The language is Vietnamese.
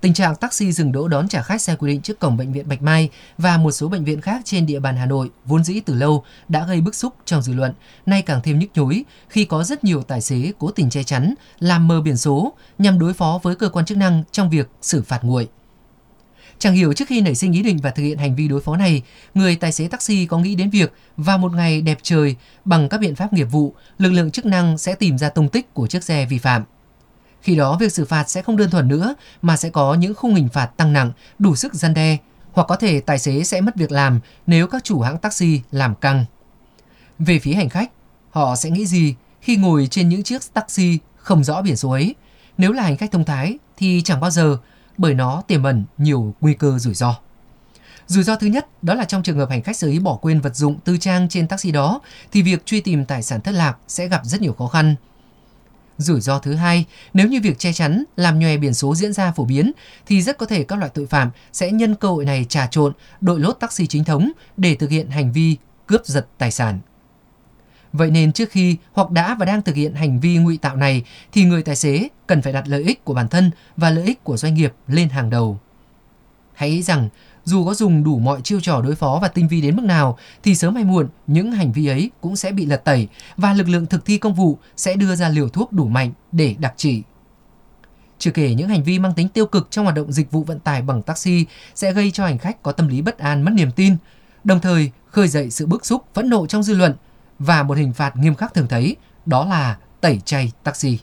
Tình trạng taxi dừng đỗ đón trả khách sai quy định trước cổng bệnh viện Bạch Mai và một số bệnh viện khác trên địa bàn Hà Nội vốn dĩ từ lâu đã gây bức xúc trong dư luận, nay càng thêm nhức nhối khi có rất nhiều tài xế cố tình che chắn, làm mờ biển số nhằm đối phó với cơ quan chức năng trong việc xử phạt nguội. Chẳng hiểu trước khi nảy sinh ý định và thực hiện hành vi đối phó này, người tài xế taxi có nghĩ đến việc vào một ngày đẹp trời bằng các biện pháp nghiệp vụ, lực lượng chức năng sẽ tìm ra tung tích của chiếc xe vi phạm. Khi đó việc xử phạt sẽ không đơn thuần nữa mà sẽ có những khung hình phạt tăng nặng, đủ sức gian đe, hoặc có thể tài xế sẽ mất việc làm nếu các chủ hãng taxi làm căng. Về phía hành khách, họ sẽ nghĩ gì khi ngồi trên những chiếc taxi không rõ biển số ấy? Nếu là hành khách thông thái thì chẳng bao giờ bởi nó tiềm ẩn nhiều nguy cơ rủi ro. Rủi ro thứ nhất đó là trong trường hợp hành khách sơ ý bỏ quên vật dụng tư trang trên taxi đó thì việc truy tìm tài sản thất lạc sẽ gặp rất nhiều khó khăn. Rủi ro thứ hai, nếu như việc che chắn, làm nhòe biển số diễn ra phổ biến, thì rất có thể các loại tội phạm sẽ nhân cơ hội này trà trộn, đội lốt taxi chính thống để thực hiện hành vi cướp giật tài sản. Vậy nên trước khi hoặc đã và đang thực hiện hành vi ngụy tạo này thì người tài xế cần phải đặt lợi ích của bản thân và lợi ích của doanh nghiệp lên hàng đầu. Hãy rằng dù có dùng đủ mọi chiêu trò đối phó và tinh vi đến mức nào thì sớm hay muộn những hành vi ấy cũng sẽ bị lật tẩy và lực lượng thực thi công vụ sẽ đưa ra liều thuốc đủ mạnh để đặc trị. Chưa kể những hành vi mang tính tiêu cực trong hoạt động dịch vụ vận tải bằng taxi sẽ gây cho hành khách có tâm lý bất an mất niềm tin, đồng thời khơi dậy sự bức xúc, phẫn nộ trong dư luận và một hình phạt nghiêm khắc thường thấy đó là tẩy chay taxi.